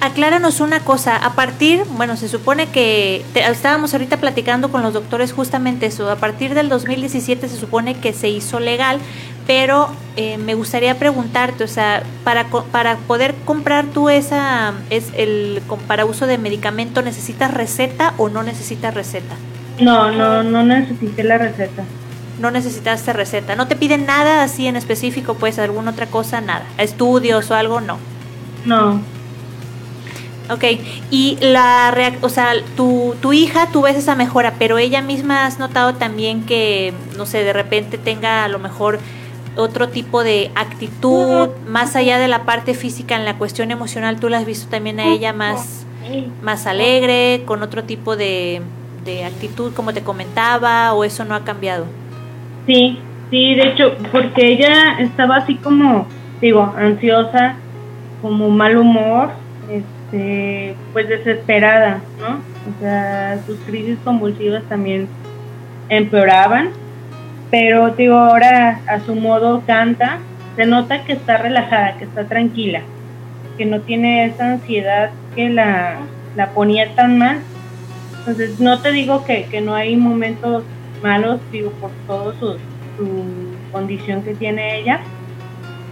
Acláranos una cosa, a partir, bueno, se supone que estábamos ahorita platicando con los doctores justamente eso, a partir del 2017 se supone que se hizo legal, pero eh, me gustaría preguntarte, o sea, para, para poder comprar tú esa, es el, para uso de medicamento, ¿necesitas receta o no necesitas receta? No, no, no necesité la receta. No necesitaste receta. ¿No te piden nada así en específico, pues alguna otra cosa? Nada. ¿Estudios o algo? No. No. Ok, y la o sea, tu, tu hija, tú ves esa mejora, pero ella misma has notado también que, no sé, de repente tenga a lo mejor otro tipo de actitud, más allá de la parte física, en la cuestión emocional, tú la has visto también a ella más, más alegre, con otro tipo de, de actitud, como te comentaba, o eso no ha cambiado? Sí, sí, de hecho, porque ella estaba así como, digo, ansiosa, como mal humor, este, pues desesperada, ¿no? O sea, sus crisis convulsivas también empeoraban pero digo, ahora a su modo canta, se nota que está relajada, que está tranquila, que no tiene esa ansiedad que la, ponía tan mal. Entonces, no te digo que, no hay momentos malos, digo, por todo su, condición que tiene ella,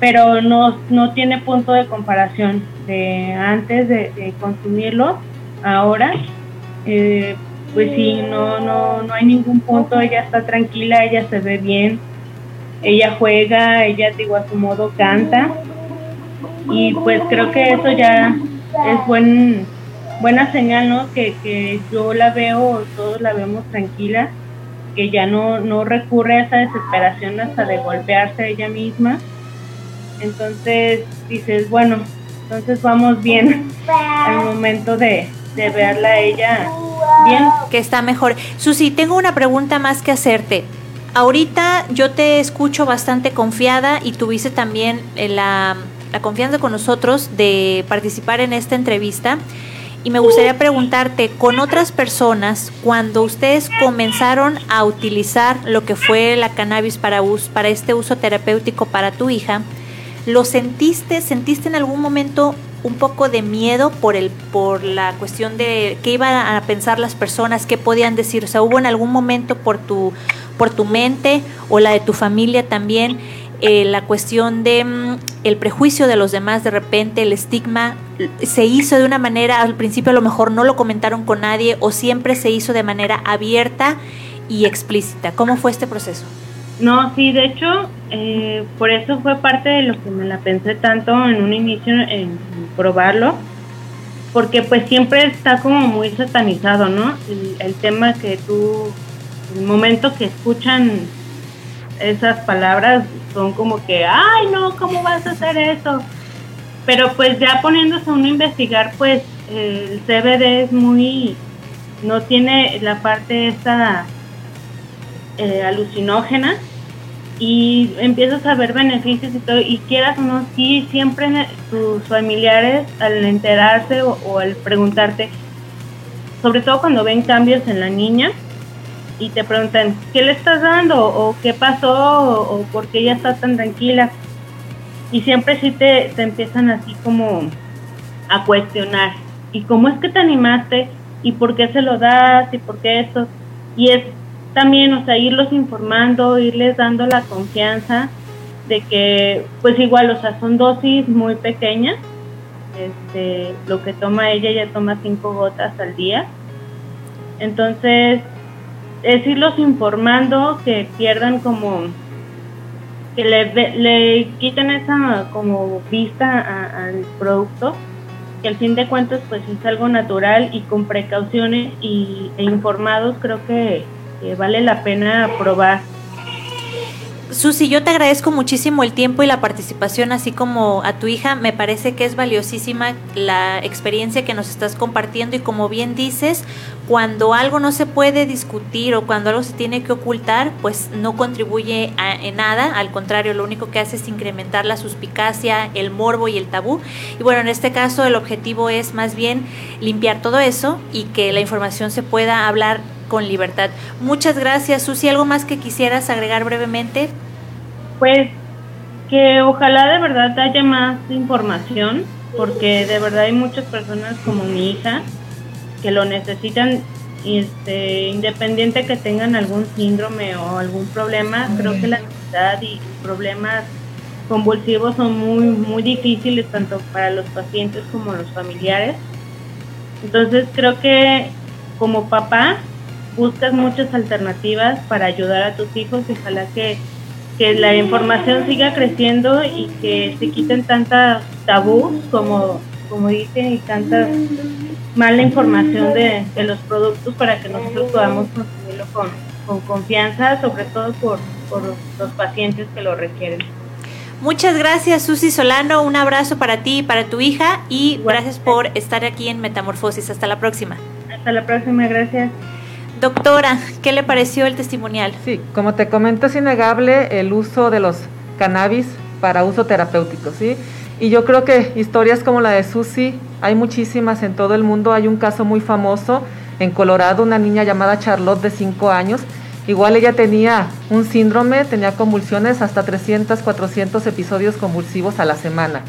pero no, no tiene punto de comparación de antes de, consumirlo, ahora. Eh, pues sí, no, no, no hay ningún punto, ella está tranquila, ella se ve bien, ella juega, ella digo a su modo canta y pues creo que eso ya es buen, buena señal, ¿no? Que, que yo la veo, todos la vemos tranquila, que ya no, no recurre a esa desesperación hasta de golpearse a ella misma. Entonces dices, bueno, entonces vamos bien al momento de, de verla a ella bien. Que está mejor. Susi, tengo una pregunta más que hacerte. Ahorita yo te escucho bastante confiada y tuviste también eh, la, la confianza con nosotros de participar en esta entrevista. Y me gustaría preguntarte, con otras personas, cuando ustedes comenzaron a utilizar lo que fue la cannabis para, para este uso terapéutico para tu hija, ¿lo sentiste? ¿Sentiste en algún momento un poco de miedo por el por la cuestión de qué iban a pensar las personas, qué podían decir, o sea, hubo en algún momento por tu por tu mente o la de tu familia también eh, la cuestión de mm, el prejuicio de los demás de repente el estigma se hizo de una manera al principio a lo mejor no lo comentaron con nadie o siempre se hizo de manera abierta y explícita cómo fue este proceso no, sí, de hecho, eh, por eso fue parte de lo que me la pensé tanto en un inicio en probarlo, porque pues siempre está como muy satanizado, ¿no? El, tema que tú, el momento que escuchan esas palabras son como que, ay, no, ¿cómo vas a hacer eso? Pero pues ya poniéndose uno a investigar, pues el CBD es muy, no tiene la parte esta eh, alucinógena y empiezas a ver beneficios y todo, y quieras o no, sí, siempre tus familiares al enterarse o, al preguntarte, sobre todo cuando ven cambios en la niña y te preguntan, ¿qué le estás dando? o qué pasó o, por qué ella está tan tranquila. Y siempre sí te, te empiezan así como a cuestionar, ¿y cómo es que te animaste? ¿Y por qué se lo das? ¿Y por qué eso? Y es también, o sea, irlos informando, irles dando la confianza de que, pues igual, o sea, son dosis muy pequeñas. Este, lo que toma ella ya toma cinco gotas al día. Entonces, es irlos informando que pierdan como que le, le quiten esa como vista al producto, que al fin de cuentas pues es algo natural y con precauciones y, e informados creo que vale la pena probar. Susi, yo te agradezco muchísimo el tiempo y la participación, así como a tu hija. Me parece que es valiosísima la experiencia que nos estás compartiendo y como bien dices, cuando algo no se puede discutir o cuando algo se tiene que ocultar, pues no contribuye en nada. Al contrario, lo único que hace es incrementar la suspicacia, el morbo y el tabú. Y bueno, en este caso el objetivo es más bien limpiar todo eso y que la información se pueda hablar con libertad. Muchas gracias, Susi. ¿Algo más que quisieras agregar brevemente? Pues que ojalá de verdad haya más información, porque de verdad hay muchas personas como mi hija que lo necesitan este, independiente que tengan algún síndrome o algún problema, creo que la ansiedad y problemas convulsivos son muy muy difíciles tanto para los pacientes como los familiares. Entonces creo que como papá buscas muchas alternativas para ayudar a tus hijos y ojalá que, la información siga creciendo y que se quiten tantas tabús como, como dicen y tanta mala información de, los productos para que nosotros podamos consumirlo con, con confianza, sobre todo por, por los pacientes que lo requieren. Muchas gracias Susi Solano, un abrazo para ti y para tu hija y gracias por estar aquí en Metamorfosis. Hasta la próxima. Hasta la próxima, gracias. Doctora, ¿qué le pareció el testimonial? Sí, como te comento, es innegable el uso de los cannabis para uso terapéutico, ¿sí? Y yo creo que historias como la de Susi, hay muchísimas en todo el mundo. Hay un caso muy famoso en Colorado, una niña llamada Charlotte de 5 años. Igual ella tenía un síndrome, tenía convulsiones, hasta 300, 400 episodios convulsivos a la semana.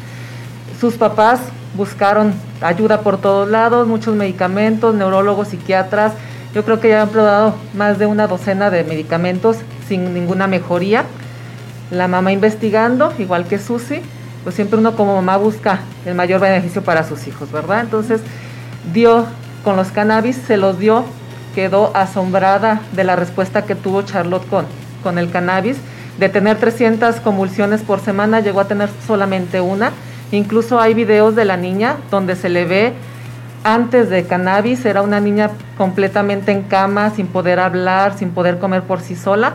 Sus papás buscaron ayuda por todos lados, muchos medicamentos, neurólogos, psiquiatras, yo creo que ya han probado más de una docena de medicamentos sin ninguna mejoría. La mamá investigando, igual que Susi, pues siempre uno como mamá busca el mayor beneficio para sus hijos, ¿verdad? Entonces dio con los cannabis, se los dio, quedó asombrada de la respuesta que tuvo Charlotte con, con el cannabis. De tener 300 convulsiones por semana, llegó a tener solamente una. Incluso hay videos de la niña donde se le ve antes de cannabis era una niña completamente en cama, sin poder hablar, sin poder comer por sí sola.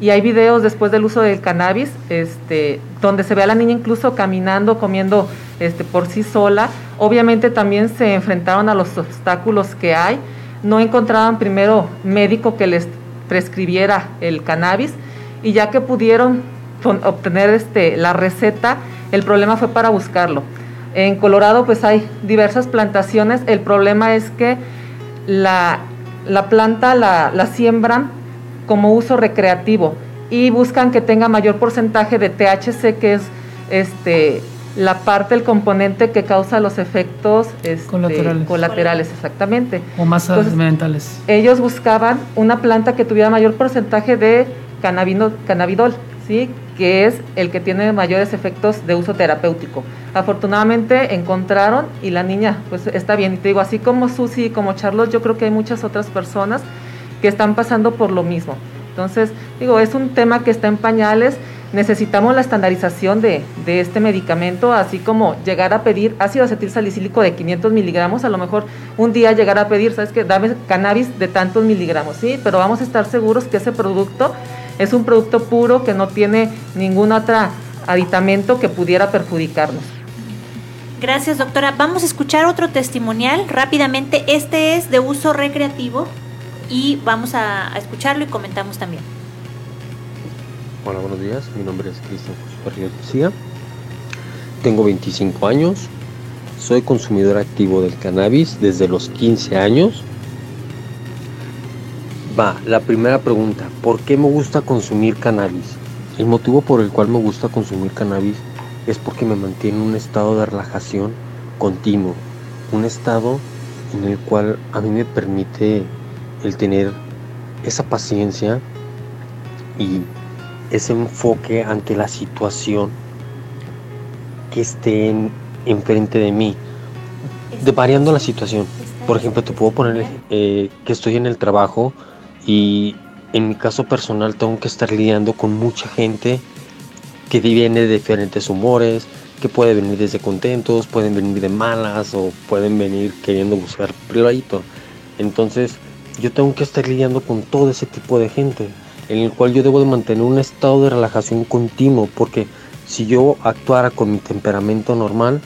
Y hay videos después del uso del cannabis, este, donde se ve a la niña incluso caminando, comiendo este, por sí sola. Obviamente también se enfrentaron a los obstáculos que hay. No encontraban primero médico que les prescribiera el cannabis y ya que pudieron obtener este, la receta, el problema fue para buscarlo. En Colorado pues hay diversas plantaciones. El problema es que la, planta la, la, siembran como uso recreativo y buscan que tenga mayor porcentaje de THC, que es este, la parte, el componente que causa los efectos este, colaterales. exactamente. O más ambientales. Ellos buscaban una planta que tuviera mayor porcentaje de cannabidol, ¿sí? Que es el que tiene mayores efectos de uso terapéutico. Afortunadamente encontraron y la niña pues está bien. Y te digo, así como Susi como Charlotte, yo creo que hay muchas otras personas que están pasando por lo mismo. Entonces, digo, es un tema que está en pañales. Necesitamos la estandarización de, de este medicamento, así como llegar a pedir ácido acetil salicílico de 500 miligramos, a lo mejor un día llegar a pedir, ¿sabes qué? Dame cannabis de tantos miligramos, ¿sí? Pero vamos a estar seguros que ese producto es un producto puro que no tiene ningún otro aditamento que pudiera perjudicarnos. Gracias, doctora. Vamos a escuchar otro testimonial rápidamente. Este es de uso recreativo y vamos a, escucharlo y comentamos también. Hola, buenos días. Mi nombre es Cristian José García. Tengo 25 años. Soy consumidor activo del cannabis desde los 15 años Va, la primera pregunta, ¿por qué me gusta consumir cannabis? El motivo por el cual me gusta consumir cannabis es porque me mantiene en un estado de relajación continuo, un estado en el cual a mí me permite el tener esa paciencia y ese enfoque ante la situación que esté enfrente de mí, variando la situación. Por ejemplo, te puedo poner eh, que estoy en el trabajo y en mi caso personal tengo que estar lidiando con mucha gente que viene de diferentes humores, que puede venir desde contentos, pueden venir de malas o pueden venir queriendo buscar pleito. Entonces yo tengo que estar lidiando con todo ese tipo de gente, en el cual yo debo de mantener un estado de relajación continuo, porque si yo actuara con mi temperamento normal,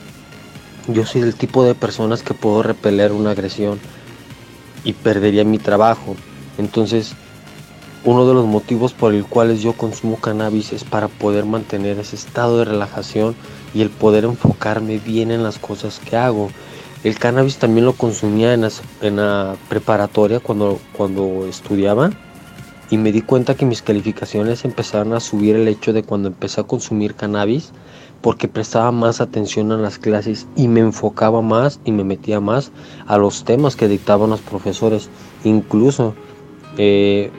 yo soy el tipo de personas que puedo repeler una agresión y perdería mi trabajo. Entonces, uno de los motivos por el cuales yo consumo cannabis es para poder mantener ese estado de relajación y el poder enfocarme bien en las cosas que hago. El cannabis también lo consumía en la, preparatoria cuando, cuando estudiaba y me di cuenta que mis calificaciones empezaron a subir el hecho de cuando empecé a consumir cannabis porque prestaba más atención a las clases y me enfocaba más y me metía más a los temas que dictaban los profesores. Incluso eh,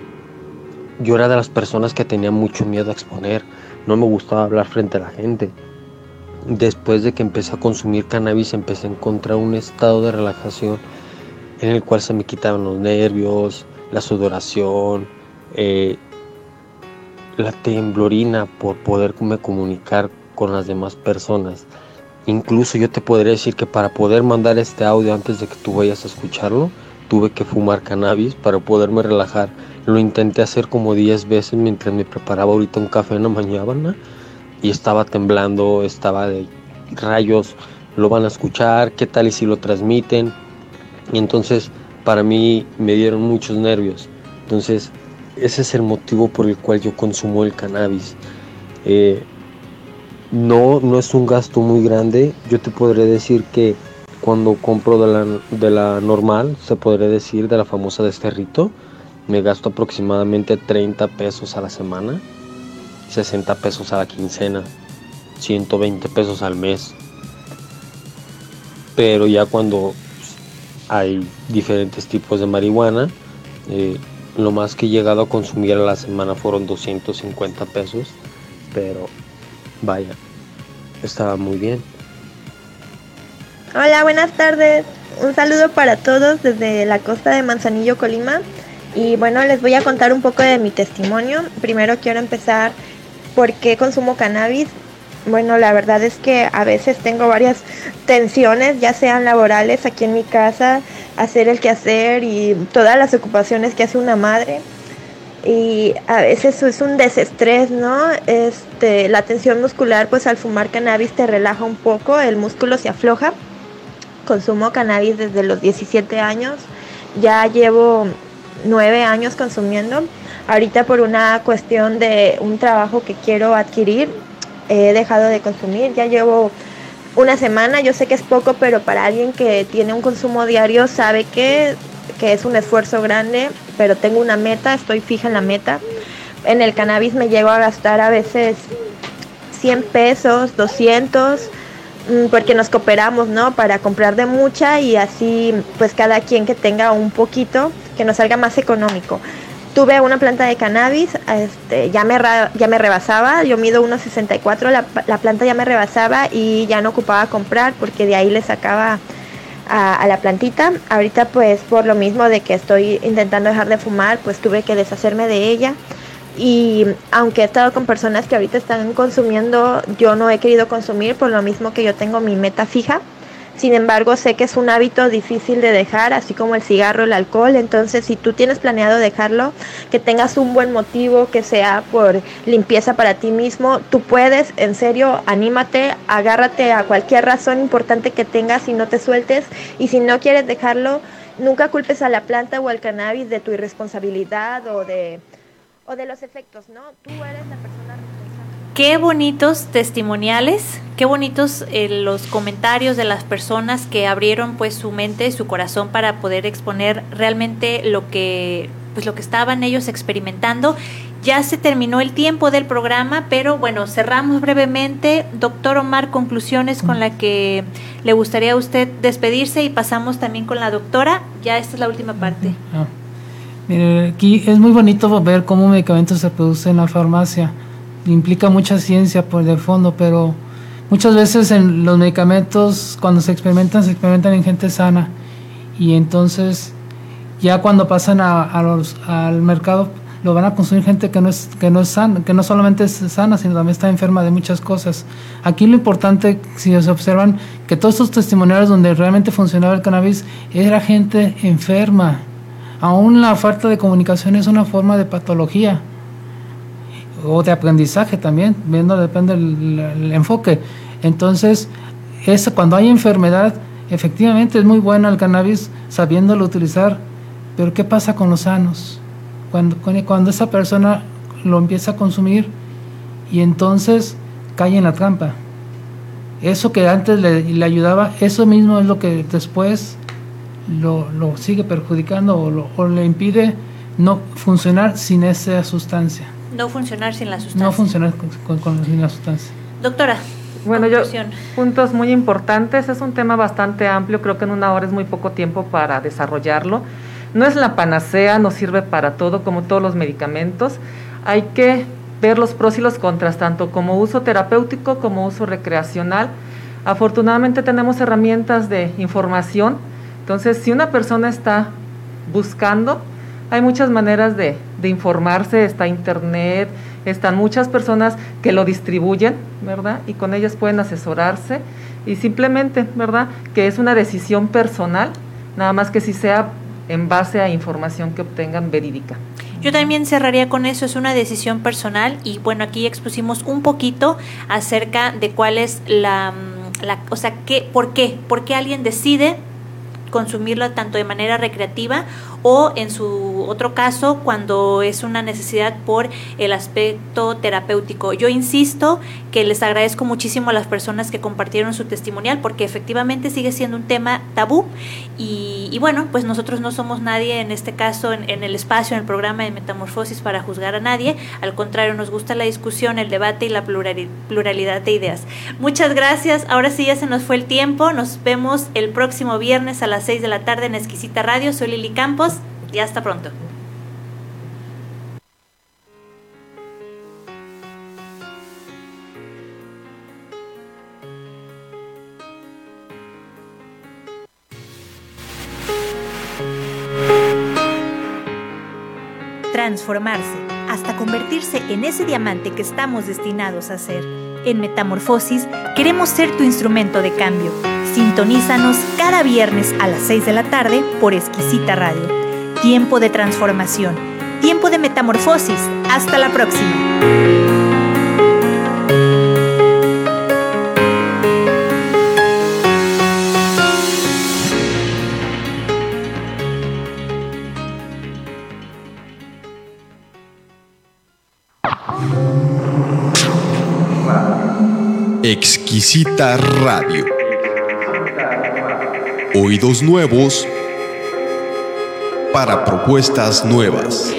yo era de las personas que tenía mucho miedo a exponer, no me gustaba hablar frente a la gente. Después de que empecé a consumir cannabis empecé a encontrar un estado de relajación en el cual se me quitaban los nervios, la sudoración, eh, la temblorina por poderme comunicar con las demás personas. Incluso yo te podría decir que para poder mandar este audio antes de que tú vayas a escucharlo, tuve que fumar cannabis para poderme relajar. Lo intenté hacer como 10 veces mientras me preparaba ahorita un café en la mañana y estaba temblando, estaba de rayos, lo van a escuchar, qué tal y si lo transmiten. Y entonces para mí me dieron muchos nervios. Entonces ese es el motivo por el cual yo consumo el cannabis. Eh, no, no es un gasto muy grande. Yo te podré decir que cuando compro de la, normal, se podría decir de la famosa de este rito, me gasto aproximadamente 30 pesos a la semana, 60 pesos a la quincena, 120 pesos al mes. Pero ya cuando hay diferentes tipos de marihuana, eh, lo más que he llegado a consumir a la semana fueron 250 pesos, pero Vaya, estaba muy bien. Hola, buenas tardes. Un saludo para todos desde la costa de Manzanillo, Colima. Y bueno, les voy a contar un poco de mi testimonio. Primero quiero empezar por qué consumo cannabis. Bueno, la verdad es que a veces tengo varias tensiones, ya sean laborales aquí en mi casa, hacer el quehacer y todas las ocupaciones que hace una madre y a veces es un desestrés, ¿no? Este, la tensión muscular, pues al fumar cannabis te relaja un poco, el músculo se afloja. Consumo cannabis desde los 17 años, ya llevo 9 años consumiendo. Ahorita por una cuestión de un trabajo que quiero adquirir, he dejado de consumir, ya llevo una semana, yo sé que es poco, pero para alguien que tiene un consumo diario sabe que que es un esfuerzo grande, pero tengo una meta, estoy fija en la meta. En el cannabis me llego a gastar a veces 100 pesos, 200, mm, porque nos cooperamos, ¿no? Para comprar de mucha y así, pues cada quien que tenga un poquito, que nos salga más económico. Tuve una planta de cannabis, este, ya, me, ya me rebasaba, yo mido 1,64, la, la planta ya me rebasaba y ya no ocupaba comprar porque de ahí le sacaba a, la plantita. Ahorita pues por lo mismo de que estoy intentando dejar de fumar, pues tuve que deshacerme de ella. Y aunque he estado con personas que ahorita están consumiendo, yo no he querido consumir por lo mismo que yo tengo mi meta fija. Sin embargo, sé que es un hábito difícil de dejar, así como el cigarro, el alcohol. Entonces, si tú tienes planeado dejarlo, que tengas un buen motivo, que sea por limpieza para ti mismo, tú puedes, en serio, anímate, agárrate a cualquier razón importante que tengas y no te sueltes. Y si no quieres dejarlo, nunca culpes a la planta o al cannabis de tu irresponsabilidad o de, o de los efectos, ¿no? Tú eres la persona Qué bonitos testimoniales, qué bonitos eh, los comentarios de las personas que abrieron pues su mente, su corazón para poder exponer realmente lo que pues lo que estaban ellos experimentando. Ya se terminó el tiempo del programa, pero bueno, cerramos brevemente. Doctor Omar, conclusiones con la que le gustaría a usted despedirse y pasamos también con la doctora. Ya esta es la última parte. Ah, mire, aquí es muy bonito ver cómo medicamentos se producen en la farmacia implica mucha ciencia por de fondo, pero muchas veces en los medicamentos cuando se experimentan se experimentan en gente sana y entonces ya cuando pasan a, los, al mercado lo van a consumir gente que no es que no es sana, que no solamente es sana, sino también está enferma de muchas cosas. Aquí lo importante, si se observan, que todos estos testimoniales donde realmente funcionaba el cannabis era gente enferma. Aún la falta de comunicación es una forma de patología o de aprendizaje también, viendo depende del enfoque. Entonces, es, cuando hay enfermedad, efectivamente es muy bueno el cannabis sabiéndolo utilizar, pero ¿qué pasa con los sanos? Cuando, cuando esa persona lo empieza a consumir y entonces cae en la trampa. Eso que antes le, le ayudaba, eso mismo es lo que después lo, lo sigue perjudicando o, o, le impide no funcionar sin esa sustancia. No funcionar sin la sustancia. No funcionar con, con, sin la sustancia. Doctora. Bueno, yo, puntos muy importantes, es un tema bastante amplio, creo que en una hora es muy poco tiempo para desarrollarlo. No es la panacea, no sirve para todo, como todos los medicamentos. Hay que ver los pros y los contras, tanto como uso terapéutico como uso recreacional. Afortunadamente tenemos herramientas de información, entonces si una persona está buscando, hay muchas maneras de, informarse, está internet, están muchas personas que lo distribuyen, ¿verdad? Y con ellas pueden asesorarse y simplemente, ¿verdad? Que es una decisión personal, nada más que si sea en base a información que obtengan verídica. Yo también cerraría con eso, es una decisión personal y bueno, aquí expusimos un poquito acerca de cuál es la, la o sea, qué, por qué, por qué alguien decide consumirlo tanto de manera recreativa o en su otro caso cuando es una necesidad por el aspecto terapéutico. Yo insisto que les agradezco muchísimo a las personas que compartieron su testimonial porque efectivamente sigue siendo un tema tabú y, bueno, pues nosotros no somos nadie en este caso en, en, el espacio, en el programa de Metamorfosis para juzgar a nadie, al contrario, nos gusta la discusión, el debate y la pluralidad de ideas. Muchas gracias, ahora sí ya se nos fue el tiempo, nos vemos el próximo viernes a las 6 de la tarde en Exquisita Radio, soy Lili Campos y hasta pronto. Transformarse hasta convertirse en ese diamante que estamos destinados a ser. En Metamorfosis queremos ser tu instrumento de cambio. Sintonízanos cada viernes a las 6 de la tarde por Exquisita Radio. Tiempo de transformación, tiempo de metamorfosis. Hasta la próxima. Exquisita Radio. Oídos nuevos para propuestas nuevas.